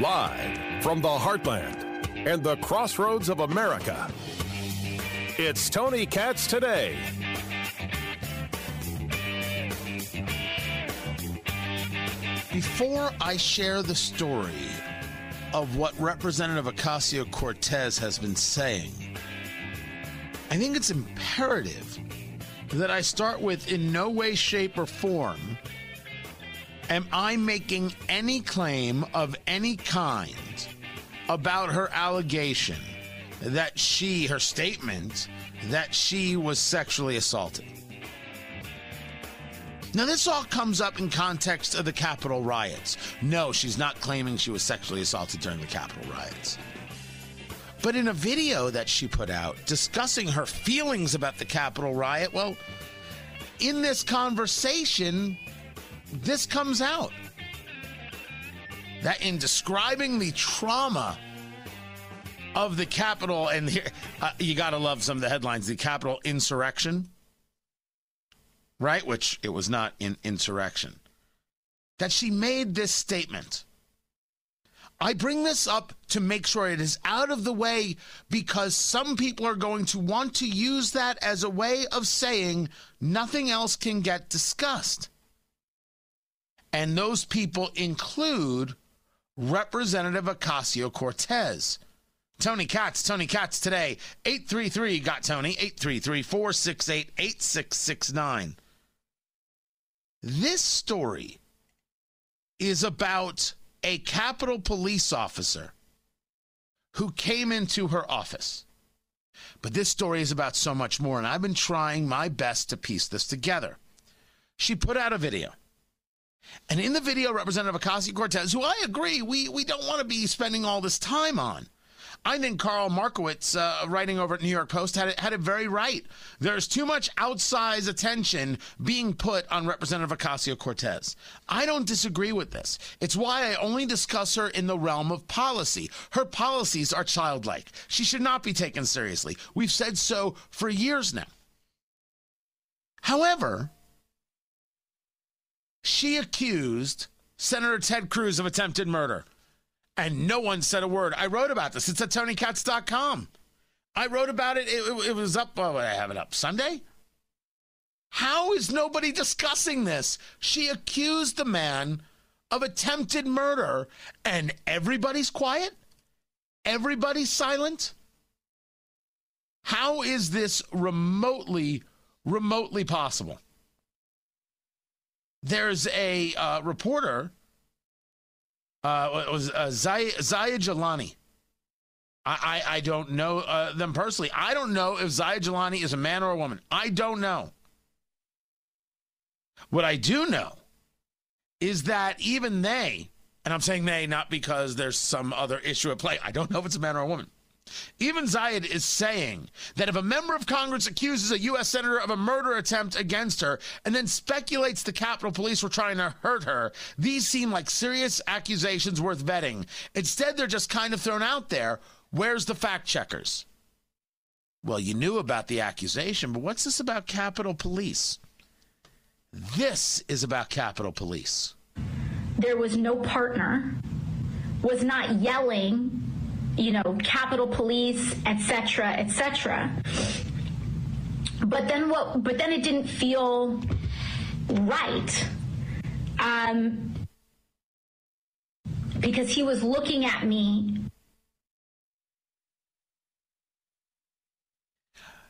Live from the heartland and the crossroads of America, it's Tony Katz today. Before I share the story of what Representative Ocasio Cortez has been saying, I think it's imperative that I start with in no way, shape, or form am I making any claim of any kind about her allegation that she, her statement, that she was sexually assaulted. Now, this all comes up in context of the Capitol riots. No, she's not claiming she was sexually assaulted during the Capitol riots. But in a video that she put out discussing her feelings about the Capitol riot, well, in this conversation, this comes out. That in describing the trauma of the Capitol, and here, uh, you got to love some of the headlines the Capitol insurrection, right? Which it was not in insurrection. That she made this statement. I bring this up to make sure it is out of the way because some people are going to want to use that as a way of saying nothing else can get discussed. And those people include Representative Ocasio Cortez. Tony Katz, Tony Katz today, 833 got Tony, 833 468 8669. This story is about a Capitol police officer who came into her office. But this story is about so much more, and I've been trying my best to piece this together. She put out a video. And in the video, Representative Ocasio Cortez, who I agree we, we don't want to be spending all this time on, I think Karol Markowicz, uh, writing over at New York Post, had it, had it very right. There's too much outsized attention being put on Representative Ocasio Cortez. I don't disagree with this. It's why I only discuss her in the realm of policy. Her policies are childlike. She should not be taken seriously. We've said so for years now. However, she accused Senator Ted Cruz of attempted murder and no one said a word. I wrote about this. It's at TonyKatz.com. I wrote about it. It, it, it was up. Oh, I have it up Sunday. How is nobody discussing this? She accused the man of attempted murder, and everybody's quiet. Everybody's silent. How is this remotely, remotely possible? There's a uh, reporter uh, was uh, Zaya, Zaya Jilani. I, I, I don't know uh, them personally. I don't know if Zaya Jilani is a man or a woman. I don't know. What I do know is that even they, and I'm saying they not because there's some other issue at play. I don't know if it's a man or a woman. Even Zaid is saying that if a member of Congress accuses a U.S. Senator of a murder attempt against her and then speculates the Capitol Police were trying to hurt her, these seem like serious accusations worth vetting. Instead, they're just kind of thrown out there. Where's the fact checkers? Well, you knew about the accusation, but what's this about Capitol Police? This is about Capitol Police. There was no partner, was not yelling you know, Capitol Police, etc., etc. But then what? But then it didn't feel right. Um, because he was looking at me.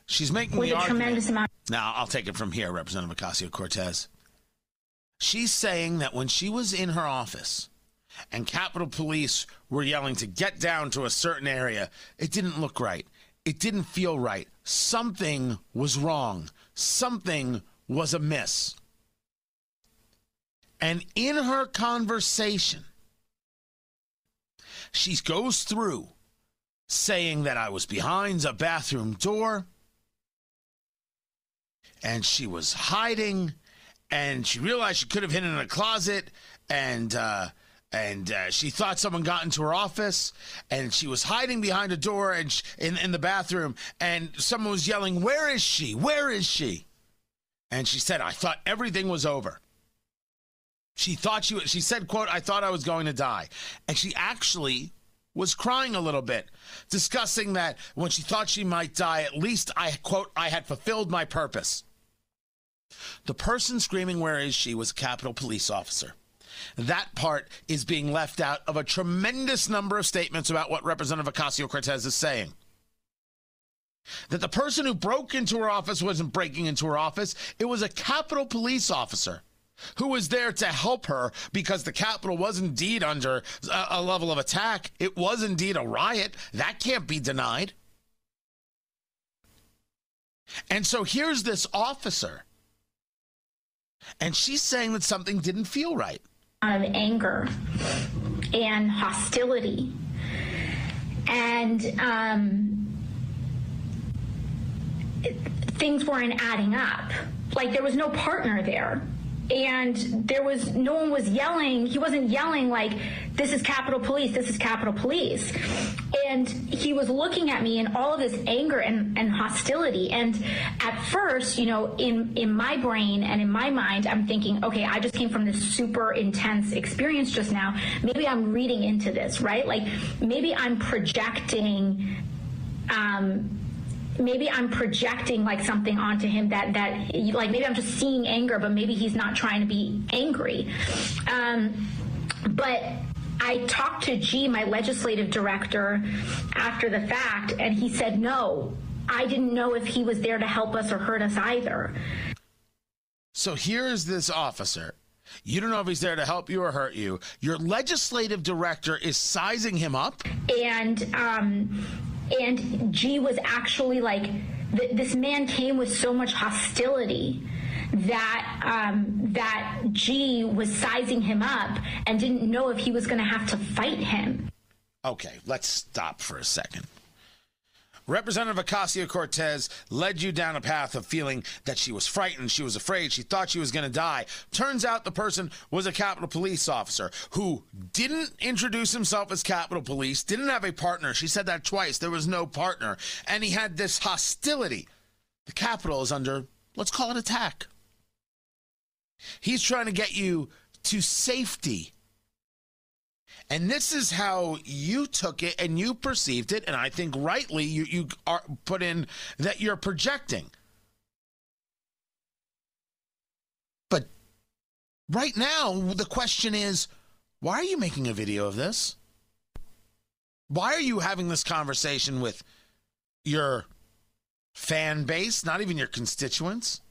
She's making with the a argument. tremendous amount. Now, I'll take it from here, Representative Ocasio Cortez. She's saying that when she was in her office, and Capitol Police were yelling to get down to a certain area, it didn't look right. It didn't feel right. Something was wrong. Something was amiss. And in her conversation, she goes through saying that I was behind a bathroom door and she was hiding and she realized she could have hidden in a closet and uh, and uh, she thought someone got into her office and she was hiding behind a door and sh- in, in the bathroom and someone was yelling where is she where is she and she said i thought everything was over She thought she was, she said, "quote I thought I was going to die," and she actually was crying a little bit, discussing that when she thought she might die, at least I quote I had fulfilled my purpose. The person screaming, "Where is she?" was a Capitol police officer. That part is being left out of a tremendous number of statements about what Representative Ocasio Cortez is saying. That the person who broke into her office wasn't breaking into her office, it was a Capitol police officer who was there to help her because the Capitol was indeed under a, a level of attack. It was indeed a riot. That can't be denied. And so here's this officer, and she's saying that something didn't feel right. Of anger and hostility. And um, things weren't adding up. Like there was no partner there and there was no one was yelling he wasn't yelling like this is capitol police this is capitol police. And he was looking at me in all of this anger and, and hostility. And at first you know in in my brain and in my mind i'm thinking okay i just came from this super intense experience just now. Maybe i'm reading into this right? Like maybe i'm projecting um maybe I'm projecting like something onto him that that like maybe I'm just seeing anger, but maybe he's not trying to be angry. Um, but I talked to G, my legislative director, after the fact, and he said no. I didn't know if he was there to help us or hurt us either. So here's this officer. You don't know if he's there to help you or hurt you. Your legislative director is sizing him up. And um, and G was actually like, th- this man came with so much hostility that um, that G was sizing him up and didn't know if he was going to have to fight him. Okay, let's stop for a second. Representative Ocasio Cortez led you down a path of feeling that she was frightened, she was afraid, she thought she was going to die. Turns out the person was a Capitol Police officer who didn't introduce himself as Capitol Police, didn't have a partner. She said that twice. There was no partner. And he had this hostility. The Capitol is under, let's call it attack. He's trying to get you to safety. And this is how you took it and you perceived it, and I think rightly you, you are put in that you're projecting. But right now, the question is why are you making a video of this? Why are you having this conversation with your fan base, not even your constituents?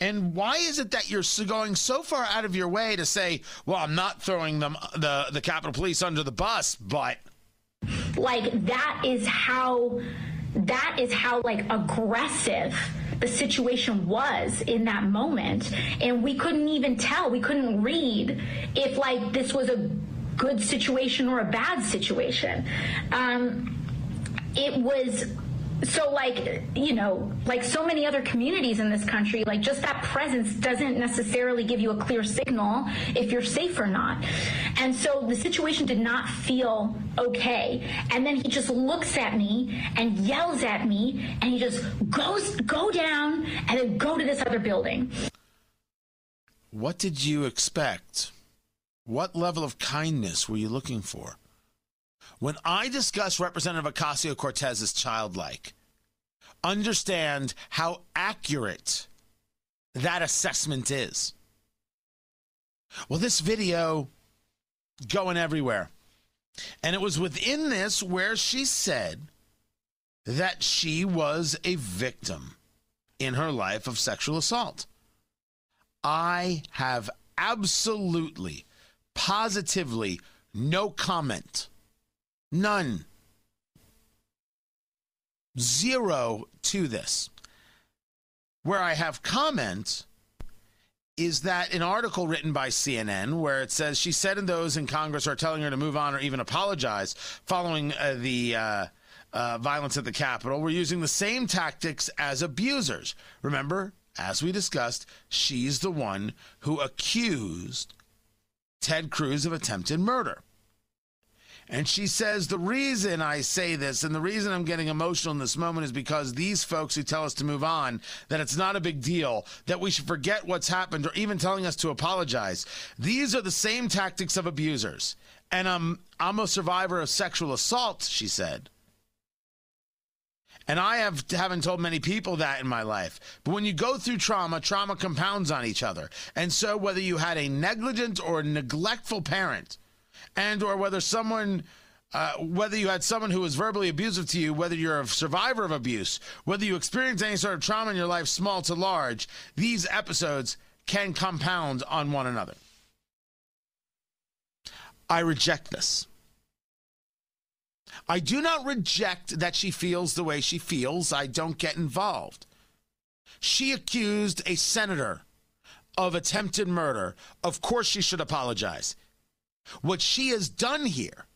And why is it that you're going so far out of your way to say, "Well, I'm not throwing them the the Capitol Police under the bus," but like that is how that is how like aggressive the situation was in that moment. And we couldn't even tell we couldn't read if like this was a good situation or a bad situation. Um, it was so like you know like so many other communities in this country like just that presence doesn't necessarily give you a clear signal if you're safe or not. And so the situation did not feel okay. And then he just looks at me and yells at me and he just goes go down and then go to this other building. What did you expect? What level of kindness were you looking for when I discuss Representative Ocasio Cortez as childlike, understand how accurate that assessment is. Well, this video going everywhere. And it was within this where she said that she was a victim in her life of sexual assault. I have absolutely, positively no comment None. Zero to this. Where I have comment is that an article written by CNN where it says she said and those in Congress are telling her to move on or even apologize following uh, the uh, uh, violence at the Capitol were using the same tactics as abusers. Remember, as we discussed, she's the one who accused Ted Cruz of attempted murder. And she says, The reason I say this and the reason I'm getting emotional in this moment is because these folks who tell us to move on, that it's not a big deal, that we should forget what's happened, or even telling us to apologize, these are the same tactics of abusers. And I'm, I'm a survivor of sexual assault, she said. And I have haven't told many people that in my life. But when you go through trauma, trauma compounds on each other. And so whether you had a negligent or neglectful parent, and or whether someone uh, whether you had someone who was verbally abusive to you, whether you're a survivor of abuse, whether you experienced any sort of trauma in your life, small to large, these episodes can compound on one another. I reject this. I do not reject that she feels the way she feels. I don't get involved. She accused a senator of attempted murder. Of course, she should apologize. What she has done here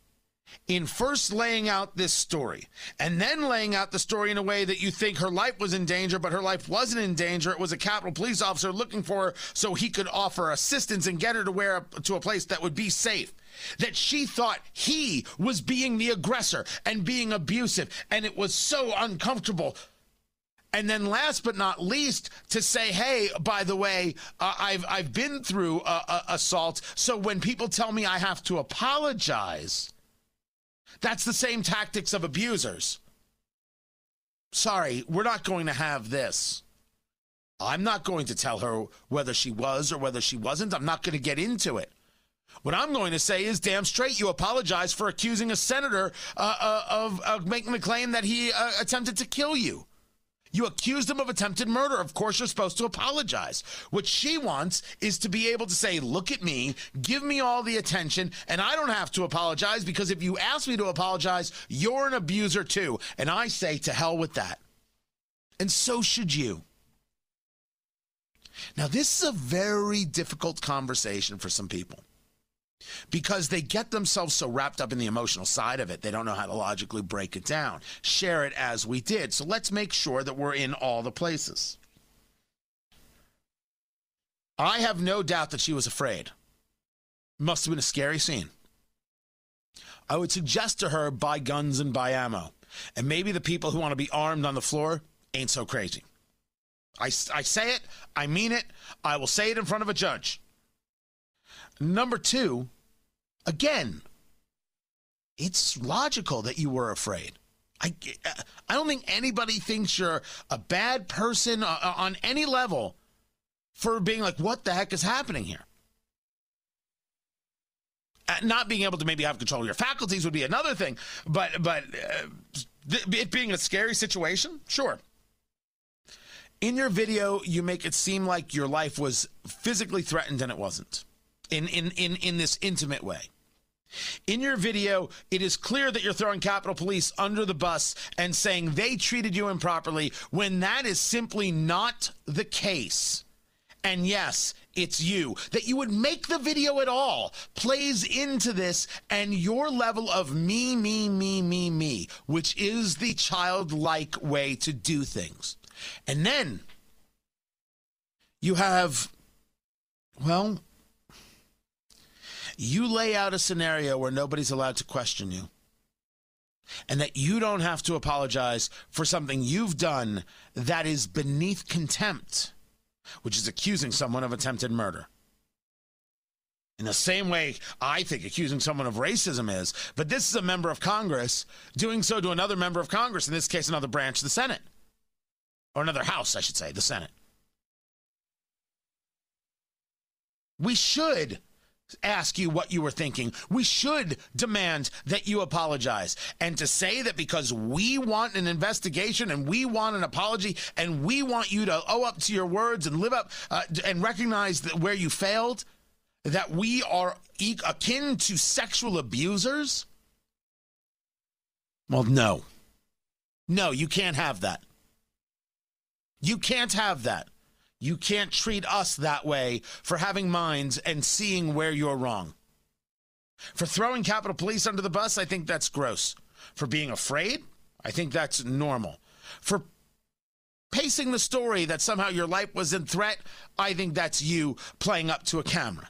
in first laying out this story and then laying out the story in a way that you think her life was in danger, but her life wasn't in danger. It was a Capitol police officer looking for her so he could offer assistance and get her to where to a place that would be safe. That she thought he was being the aggressor and being abusive, and it was so uncomfortable and then last but not least, to say, hey, by the way, uh, I've, I've been through uh, assault. So when people tell me I have to apologize, that's the same tactics of abusers. Sorry, we're not going to have this. I'm not going to tell her whether she was or whether she wasn't. I'm not going to get into it. What I'm going to say is, damn straight, you apologize for accusing a senator uh, uh, of, of, making the claim that he uh, attempted to kill you. You accused him of attempted murder. Of course, you're supposed to apologize. What she wants is to be able to say, Look at me, give me all the attention, and I don't have to apologize because if you ask me to apologize, you're an abuser too. And I say, To hell with that. And so should you. Now, this is a very difficult conversation for some people because they get themselves so wrapped up in the emotional side of it, they don't know how to logically break it down, share it as we did. So let's make sure that we're in all the places. I have no doubt that she was afraid. Must have been a scary scene. I would suggest to her buy guns and buy ammo. And maybe the people who want to be armed on the floor ain't so crazy. I, I say it, I mean it, I will say it in front of a judge. Number two, again, it's logical that you were afraid. I, I don't think anybody thinks you're a bad person uh, uh, on any level for being like, what the heck is happening here? Uh, not being able to maybe have control of your faculties would be another thing, but but uh, it being a scary situation, sure. In your video, you make it seem like your life was physically threatened, and it wasn't in, in, in, in this intimate way. In your video, it is clear that you're throwing Capitol Police under the bus and saying they treated you improperly when that is simply not the case. And yes, it's you. That you would make the video at all plays into this and your level of me, me, me, me, me, which is the childlike way to do things. And then you have, well, you lay out a scenario where nobody's allowed to question you and that you don't have to apologize for something you've done that is beneath contempt, which is accusing someone of attempted murder. In the same way, I think accusing someone of racism is, but this is a member of Congress doing so to another member of Congress, in this case, another branch the Senate, or another House, I should say, the Senate. We should ask you what you were thinking. We should demand that you apologize. And to say that because we want an investigation and we want an apology and we want you to owe up to your words and live up uh, and recognize that where you failed, that we are akin to sexual abusers? Well, no. No, you can't have that. You can't have that. You can't treat us that way for having minds and seeing where you're wrong. For throwing Capitol Police under the bus, I think that's gross. For being afraid, I think that's normal. For pacing the story that somehow your life was in threat, I think that's you playing up to a camera.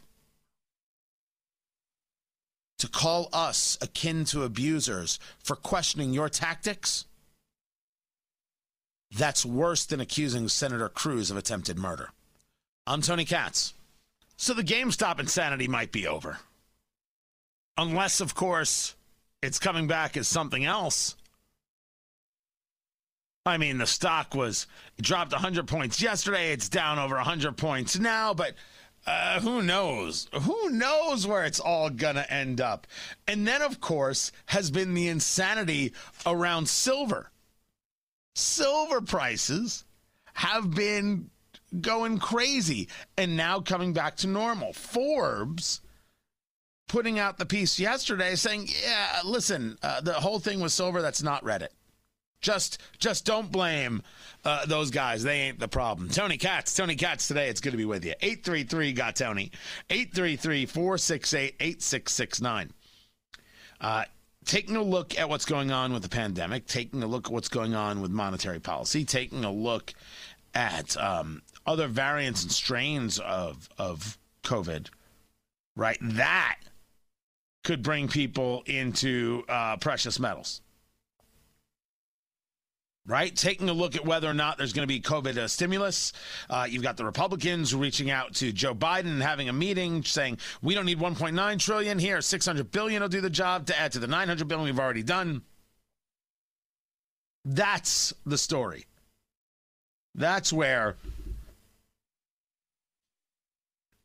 to call us akin to abusers for questioning your tactics, that's worse than accusing Senator Cruz of attempted murder. I'm Tony Katz. So the GameStop insanity might be over. Unless, of course, it's coming back as something else. I mean, the stock was dropped 100 points yesterday. It's down over 100 points now, but uh, who knows? Who knows where it's all going to end up? And then, of course, has been the insanity around silver. Silver prices have been going crazy and now coming back to normal. Forbes putting out the piece yesterday saying, yeah, listen, uh, the whole thing with silver, that's not Reddit. Just, just don't blame uh, those guys. They ain't the problem. Tony Katz, Tony Katz today. It's good to be with you. 833 got Tony. 833 468 8669. Uh, taking a look at what's going on with the pandemic, taking a look at what's going on with monetary policy, taking a look at um, other variants and strains of of COVID, right? That could bring people into uh, precious metals right? Taking a look at whether or not there's going to be COVID uh, stimulus. Uh, you've got the Republicans reaching out to Joe Biden and having a meeting saying, we don't need 1.9 trillion here. 600 billion will do the job to add to the 900 billion we've already done. That's the story. That's where,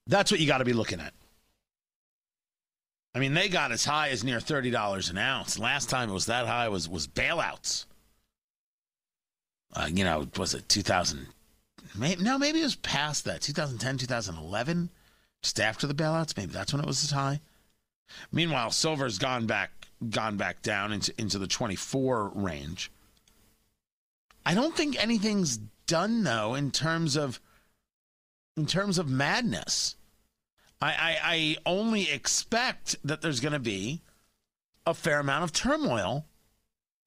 that's what you got to be looking at. I mean, they got as high as near $30 an ounce. Last time it was that high was, was bailouts uh, you know, was it 2000? Maybe, no, maybe it was past that, 2010, 2011, just after the bailouts. Maybe that's when it was as high. Meanwhile, silver's gone back, gone back down into into the 24 range. I don't think anything's done though in terms of in terms of madness. I, I, I only expect that there's going to be a fair amount of turmoil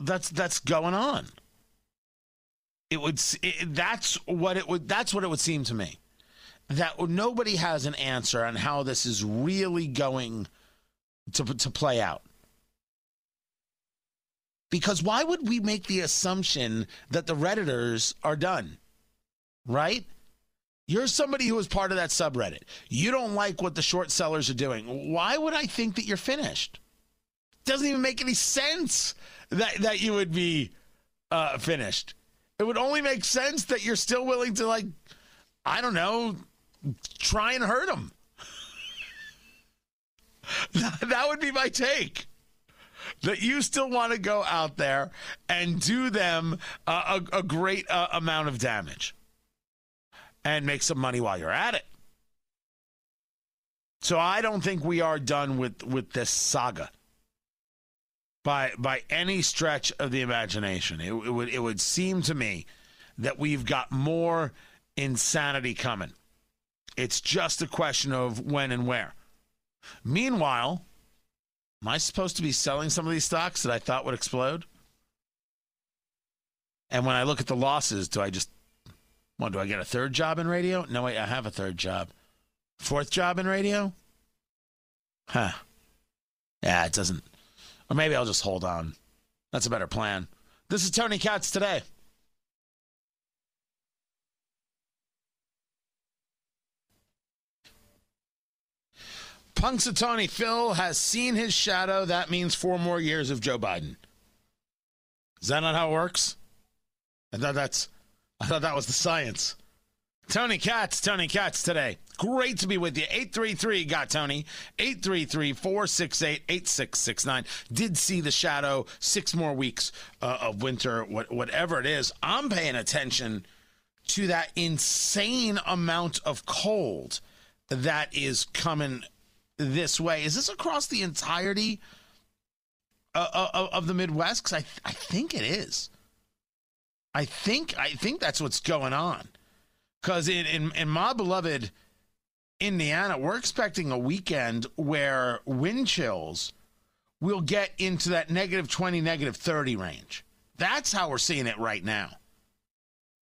that's that's going on it would it, that's what it would that's what it would seem to me. That nobody has an answer on how this is really going to to play out. Because why would we make the assumption that the redditors are done? Right? You're somebody who is part of that subreddit. You don't like what the short sellers are doing. Why would i think that you're finished? Doesn't even make any sense that that you would be uh, finished it would only make sense that you're still willing to, like, I don't know, try and hurt them. that would be my take. That you still want to go out there and do them a, a, great uh, amount of damage and make some money while you're at it. So I don't think we are done with, with this saga by by any stretch of the imagination. It, it, would it would seem to me that we've got more insanity coming. It's just a question of when and where. Meanwhile, am I supposed to be selling some of these stocks that I thought would explode? And when I look at the losses, do I just what do I get a third job in radio? No, wait, I have a third job. Fourth job in radio? Huh. Yeah, it doesn't or maybe I'll just hold on. That's a better plan. This is Tony Katz today. Punxsutawney Phil has seen his shadow. That means four more years of Joe Biden. Is that not how it works? I thought that's I thought that was the science. Tony Katz, Tony Katz today. Great to be with you. 833 got Tony. 833 468 8669. Did see the shadow. Six more weeks uh, of winter, what, whatever it is. I'm paying attention to that insane amount of cold that is coming this way. Is this across the entirety uh, uh of the Midwest? Because I, I think it is. I think I think that's what's going on. Because in, in, in my beloved Indiana, we're expecting a weekend where wind chills will get into that negative 20, negative 30 range. That's how we're seeing it right now.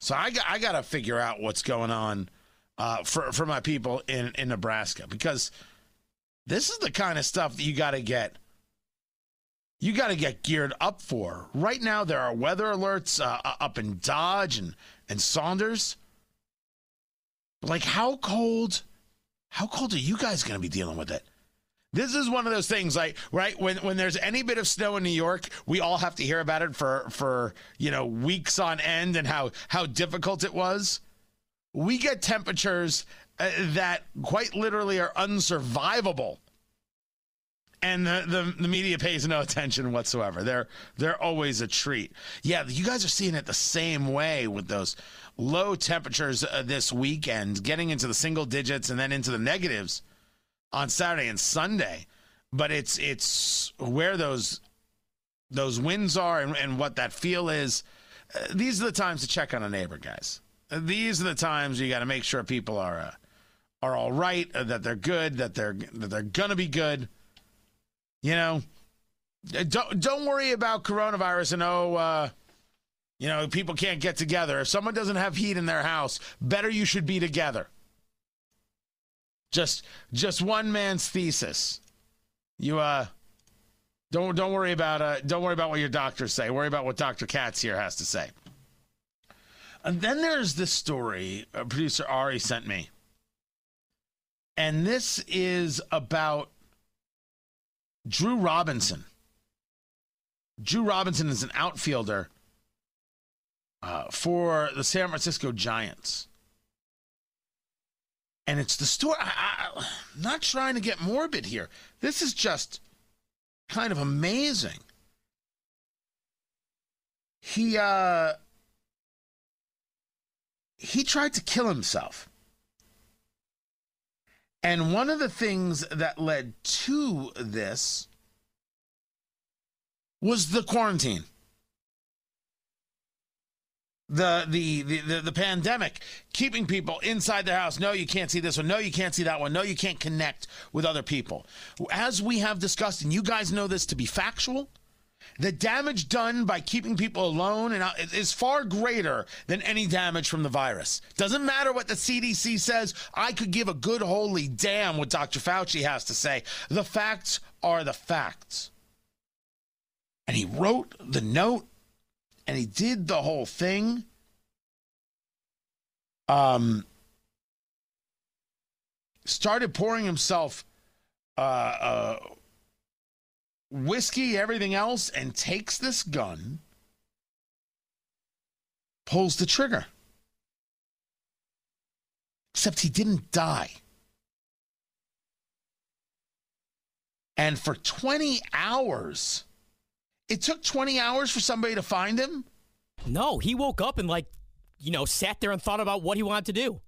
So I I got to figure out what's going on uh, for, for my people in, in Nebraska because This is the kind of stuff that you got to get. You got to get geared up for. Right now, there are weather alerts uh, up in Dodge and, and Saunders. Like, how cold? How cold are you guys going to be dealing with it? This is one of those things, like right when when there's any bit of snow in New York, we all have to hear about it for for you know weeks on end and how how difficult it was. We get temperatures uh, that quite literally are unsurvivable, and the, the the media pays no attention whatsoever. They're they're always a treat. Yeah, you guys are seeing it the same way with those low temperatures uh, this weekend, getting into the single digits and then into the negatives on Saturday and Sunday. But it's it's where those those winds are and, and what that feel is. Uh, these are the times to check on a neighbor, guys. Uh, these are the times you got to make sure people are uh, are all right, uh, that they're good, that they're that they're gonna be good. You know, uh, don't don't worry about coronavirus and oh, uh, you know, people can't get together. If someone doesn't have heat in their house, better you should be together. Just just one man's thesis. You uh don't don't worry about uh don't worry about what your doctors say. Worry about what Dr. Katz here has to say. And then there's this story uh, producer Ari sent me. And this is about Drew Robinson. Drew Robinson is an outfielder uh, for the San Francisco Giants and it's the story. I, am not trying to get morbid here. This is just kind of amazing. He uh he tried to kill himself. And one of the things that led to this was the quarantine. The, the the the the pandemic keeping people inside their house. No you can't see this one. No you can't see that one. No you can't connect with other people. As we have discussed and you guys know this to be factual the damage done by keeping people alone and uh, is far greater than any damage from the virus. Doesn't matter what the CDC says. I could give a good holy damn what Dr. Fauci has to say. The facts are the facts. And he wrote the note and he did the whole thing. Um, started pouring himself uh, uh, whiskey, everything else, and takes this gun, pulls the trigger. Except he didn't die. And for 20 hours, it took 20 hours for somebody to find him? No, he woke up and, like, you know, sat there and thought about what he wanted to do.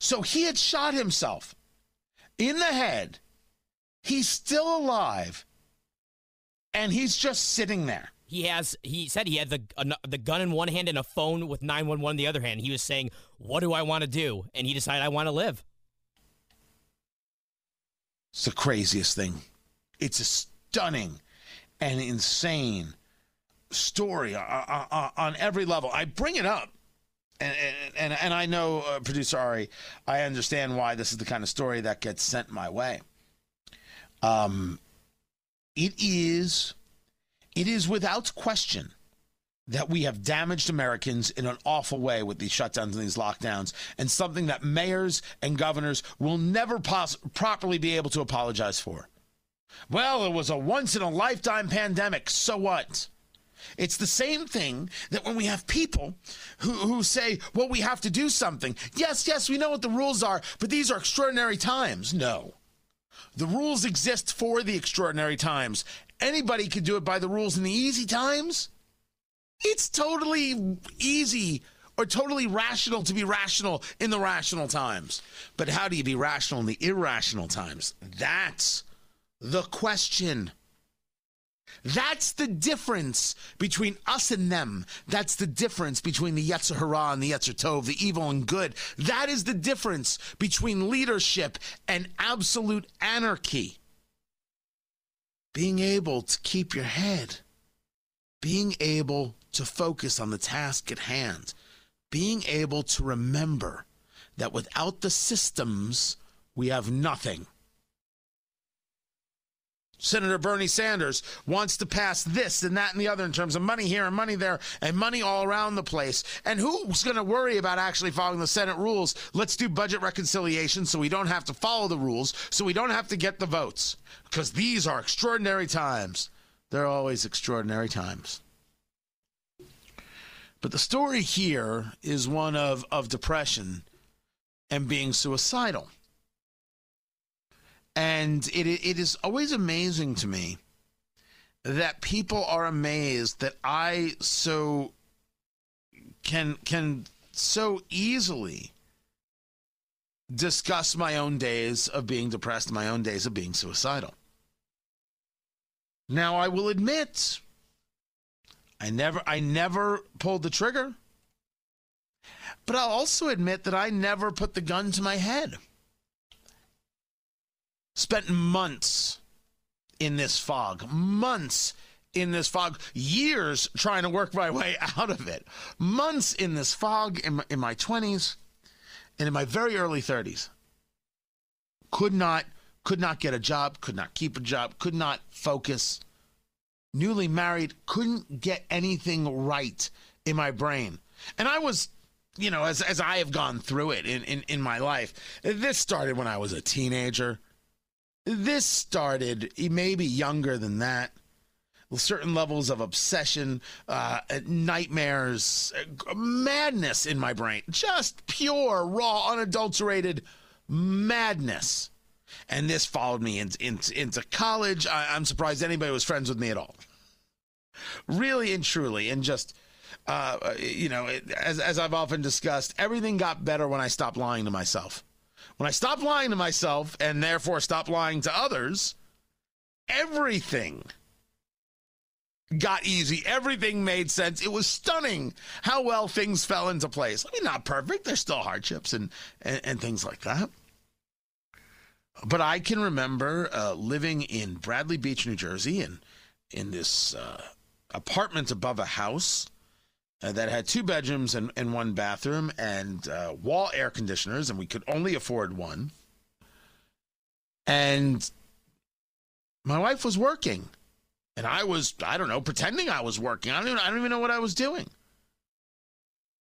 So he had shot himself in the head. He's still alive. And he's just sitting there. He has. He said he had the uh, the gun in one hand and a phone with nine one one in the other hand. He was saying, "What do I want to do?" And he decided, "I want to live." It's the craziest thing. It's a stunning and insane story on every level. I bring it up. And, and, and I know, uh, producer Ari, I understand why this is the kind of story that gets sent my way. Um, it is, it is without question that we have damaged Americans in an awful way with these shutdowns and these lockdowns, and something that mayors and governors will never pos- properly be able to apologize for. Well, it was a once in a lifetime pandemic. So what? It's the same thing that when we have people who, who say, well, we have to do something. Yes, yes, we know what the rules are, but these are extraordinary times. No. The rules exist for the extraordinary times. Anybody can do it by the rules in the easy times. It's totally easy or totally rational to be rational in the rational times. But how do you be rational in the irrational times? That's the question. That's the difference between us and them. That's the difference between the Yetzer Hara and the Yetzer Tov, the evil and good. That is the difference between leadership and absolute anarchy. Being able to keep your head, being able to focus on the task at hand, being able to remember that without the systems, we have nothing. Senator Bernie Sanders wants to pass this and that and the other in terms of money here and money there and money all around the place. And who's going to worry about actually following the Senate rules? Let's do budget reconciliation so we don't have to follow the rules, so we don't have to get the votes. Because these are extraordinary times. They're always extraordinary times. But the story here is one of, of depression and being suicidal. And it, it is always amazing to me that people are amazed that I so can can so easily discuss my own days of being depressed, my own days of being suicidal. Now I will admit I never I never pulled the trigger. But I'll also admit that I never put the gun to my head spent months in this fog, months in this fog, years trying to work my way out of it, months in this fog in my, in my 20s and in my very early 30s. Could not could not get a job, could not keep a job, could not focus. Newly married, couldn't get anything right in my brain. And I was you know, as, as I have gone through it in, in, in my life, this started when I was a teenager. This started maybe younger than that. Certain levels of obsession, uh, nightmares, madness in my brain. Just pure, raw, unadulterated madness. And this followed me in, in, into college. I, I'm surprised anybody was friends with me at all. Really and truly. And just, uh, you know, as, as I've often discussed, everything got better when I stopped lying to myself. When I stopped lying to myself and therefore stopped lying to others, everything got easy. Everything made sense. It was stunning how well things fell into place. I mean, not perfect. There's still hardships and, and, and things like that. But I can remember uh, living in Bradley Beach, New Jersey, and in this uh, apartment above a house uh, that had two bedrooms and, and one bathroom and uh, wall air conditioners, and we could only afford one. And my wife was working, and I was, I don't know, pretending I was working. I don't even, I don't even know what I was doing.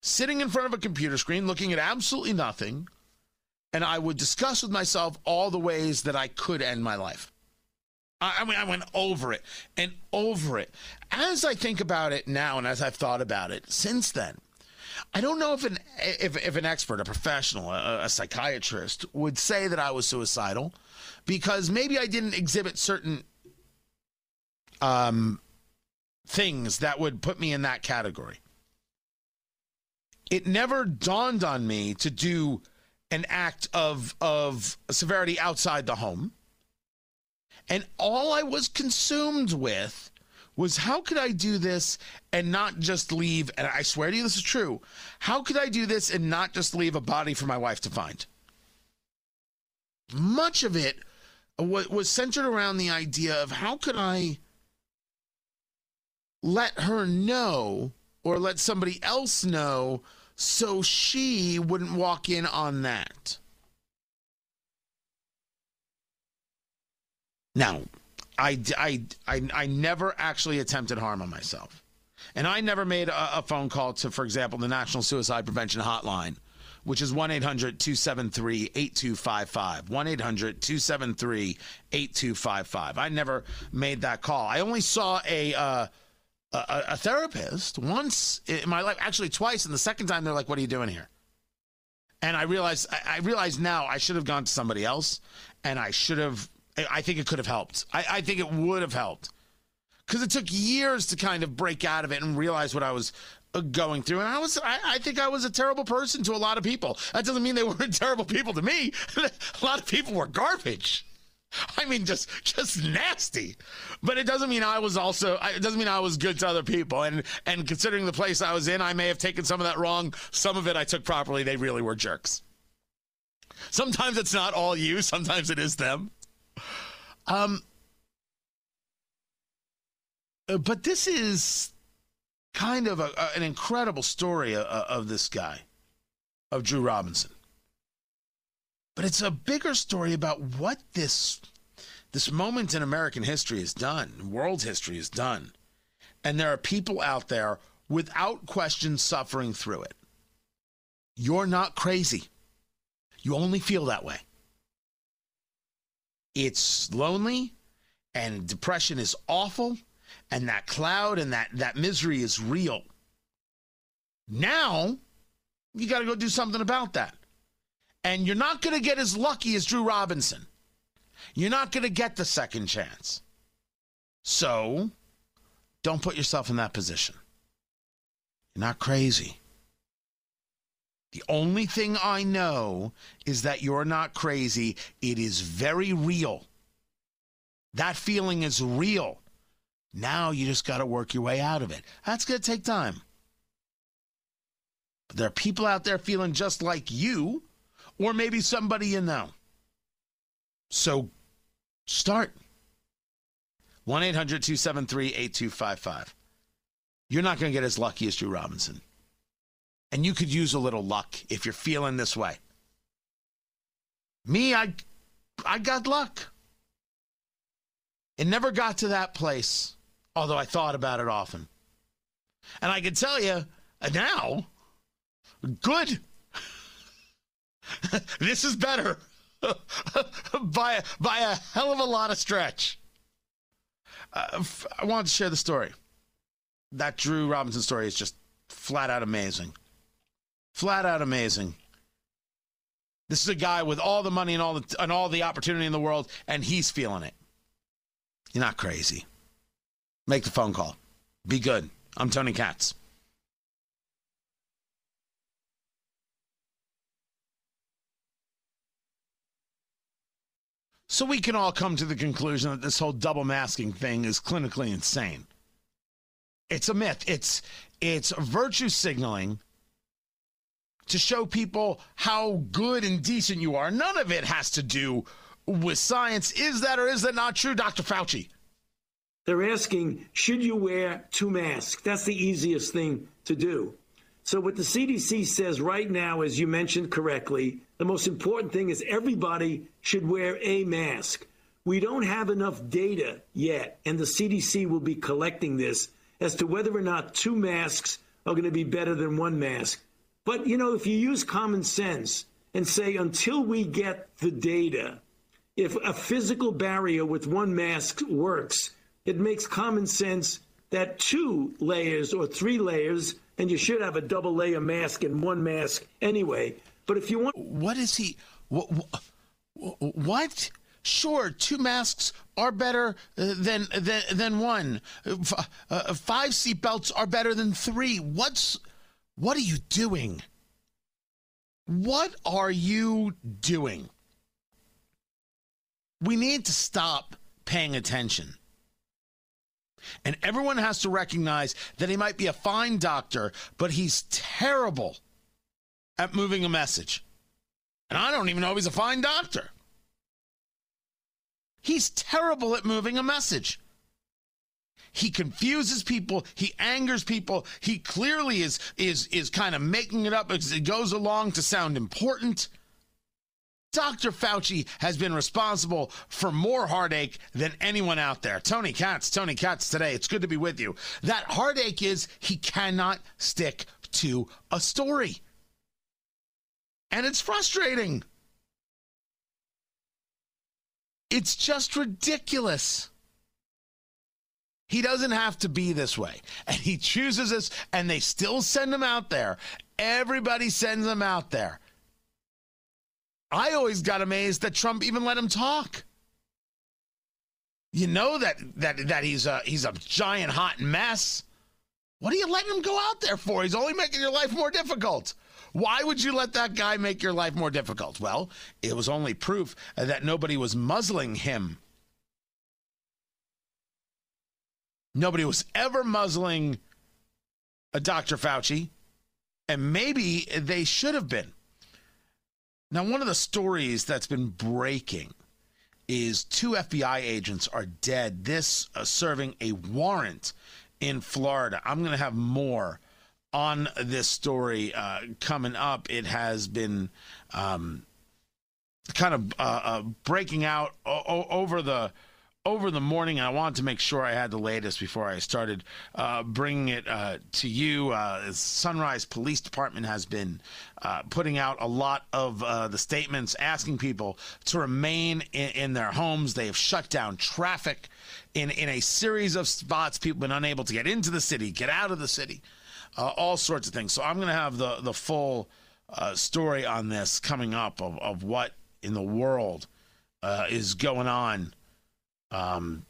Sitting in front of a computer screen, looking at absolutely nothing, and I would discuss with myself all the ways that I could end my life. I, mean, I went over it and over it. As I think about it now, and as I've thought about it since then, I don't know if an if, if an expert, a professional, a, a psychiatrist would say that I was suicidal, because maybe I didn't exhibit certain um, things that would put me in that category. It never dawned on me to do an act of of severity outside the home. And all I was consumed with was how could I do this and not just leave? And I swear to you, this is true. How could I do this and not just leave a body for my wife to find? Much of it was centered around the idea of how could I let her know or let somebody else know so she wouldn't walk in on that. Now, I, I, I, I never actually attempted harm on myself. And I never made a, a phone call to, for example, the National Suicide Prevention Hotline, which is 1 800 273 8255. 1 800 273 8255. I never made that call. I only saw a, uh, a, a therapist once in my life, actually twice. And the second time, they're like, What are you doing here? And I realized, I realize now I should have gone to somebody else and I should have I think it could have helped. I, I think it would have helped because it took years to kind of break out of it and realize what I was uh, going through. And I was, I, I, think I was a terrible person to a lot of people. That doesn't mean they weren't terrible people to me. a lot of people were garbage. I mean, just just nasty. But it doesn't mean I was also. It doesn't mean I was good to other people. And and considering the place I was in, I may have taken some of that wrong. Some of it I took properly. They really were jerks. Sometimes it's not all you. Sometimes it is them. Um, uh, but this is kind of a, a, an incredible story of, uh, of this guy, of Drew Robinson. But it's a bigger story about what this this moment in American history has done, world history has done. And there are people out there without question suffering through it. You're not crazy. You only feel that way. It's lonely and depression is awful and that cloud and that, that misery is real. Now, you got to go do something about that. And you're not going to get as lucky as Drew Robinson. You're not going to get the second chance. So, don't put yourself in that position. You're not crazy. The only thing I know is that you're not crazy. It is very real. That feeling is real. Now you just got to work your way out of it. That's going to take time. But there are people out there feeling just like you, or maybe somebody you know. So start. 1 800 273 8255. You're not going to get as lucky as Drew Robinson. And you could use a little luck if you're feeling this way. Me, I, I got luck. It never got to that place, although I thought about it often. And I can tell you uh, now, good. this is better by, by a hell of a lot of stretch. Uh, I wanted to share the story. That Drew Robinson story is just flat out amazing. Flat out amazing. This is a guy with all the money and all the and all the opportunity in the world, and he's feeling it. You're not crazy. Make the phone call. Be good. I'm Tony Katz. So we can all come to the conclusion that this whole double masking thing is clinically insane. It's a myth. It's it's virtue signaling to show people how good and decent you are. None of it has to do with science. Is that or is that not true, Dr. Fauci? They're asking, should you wear two masks? That's the easiest thing to do. So, what the CDC says right now, as you mentioned correctly, the most important thing is everybody should wear a mask. We don't have enough data yet, and the CDC will be collecting this as to whether or not two masks are going to be better than one mask. But, you know, if you use common sense and say, until we get the data, if a physical barrier with one mask works, it makes common sense that two layers or three layers, and you should have a double layer mask and one mask anyway. But if you want. What is he. What? what? Sure, two masks are better uh, than than than one. Uh, five seatbelts are better than three. What's what are you doing? What are you doing? We need to stop paying attention. And everyone has to recognize that he might be a fine doctor, but he's terrible at moving a message. And I don't even know if he's a fine doctor. He's terrible at moving a message. He confuses people. He angers people. He clearly is is is kind of making it up as it goes along to sound important. Dr. Fauci has been responsible for more heartache than anyone out there. Tony Katz, Tony Katz today. It's good to be with you. That heartache is he cannot stick to a story. And it's frustrating. It's just ridiculous. He doesn't have to be this way. And he chooses us, and they still send him out there. Everybody sends him out there. I always got amazed that Trump even let him talk. You know that that that he's a he's a giant hot mess. What are you letting him go out there for? He's only making your life more difficult. Why would you let that guy make your life more difficult? Well, it was only proof that nobody was muzzling him. Nobody was ever muzzling a Dr. Fauci, and maybe they should have been. Now, one of the stories that's been breaking is two FBI agents are dead. This uh, serving a warrant in Florida. I'm going to have more on this story uh, coming up. It has been um, kind of uh, uh, breaking out o- over the over the morning, I wanted to make sure I had the latest before I started uh, bringing it uh, to you. Uh, Sunrise Police Department has been uh, putting out a lot of uh, the statements asking people to remain in, in, their homes. They have shut down traffic in, in a series of spots. People have been unable to get into the city, get out of the city, uh, all sorts of things. So I'm going to have the, the full story on this coming up of, of what in the world is going on um,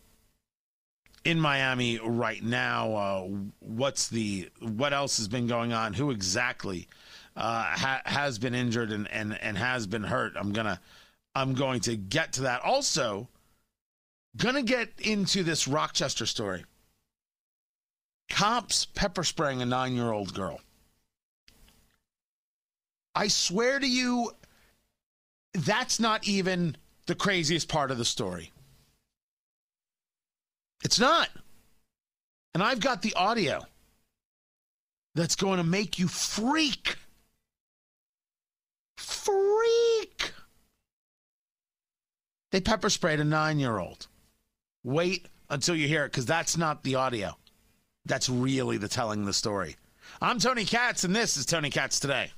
in Miami right now. Uh, what's the what else has been going on? Who exactly uh, ha- has been injured and, and and has been hurt? I'm gonna I'm going to get to that. Also, gonna get into this Rochester story. Cops pepper spraying a nine year old girl. I swear to you, that's not even the craziest part of the story. It's not. And I've got the audio that's going to make you freak. Freak. They pepper sprayed a nine year old. Wait until you hear it because that's not the audio. That's really the telling the story. I'm Tony Katz, and this is Tony Katz Today.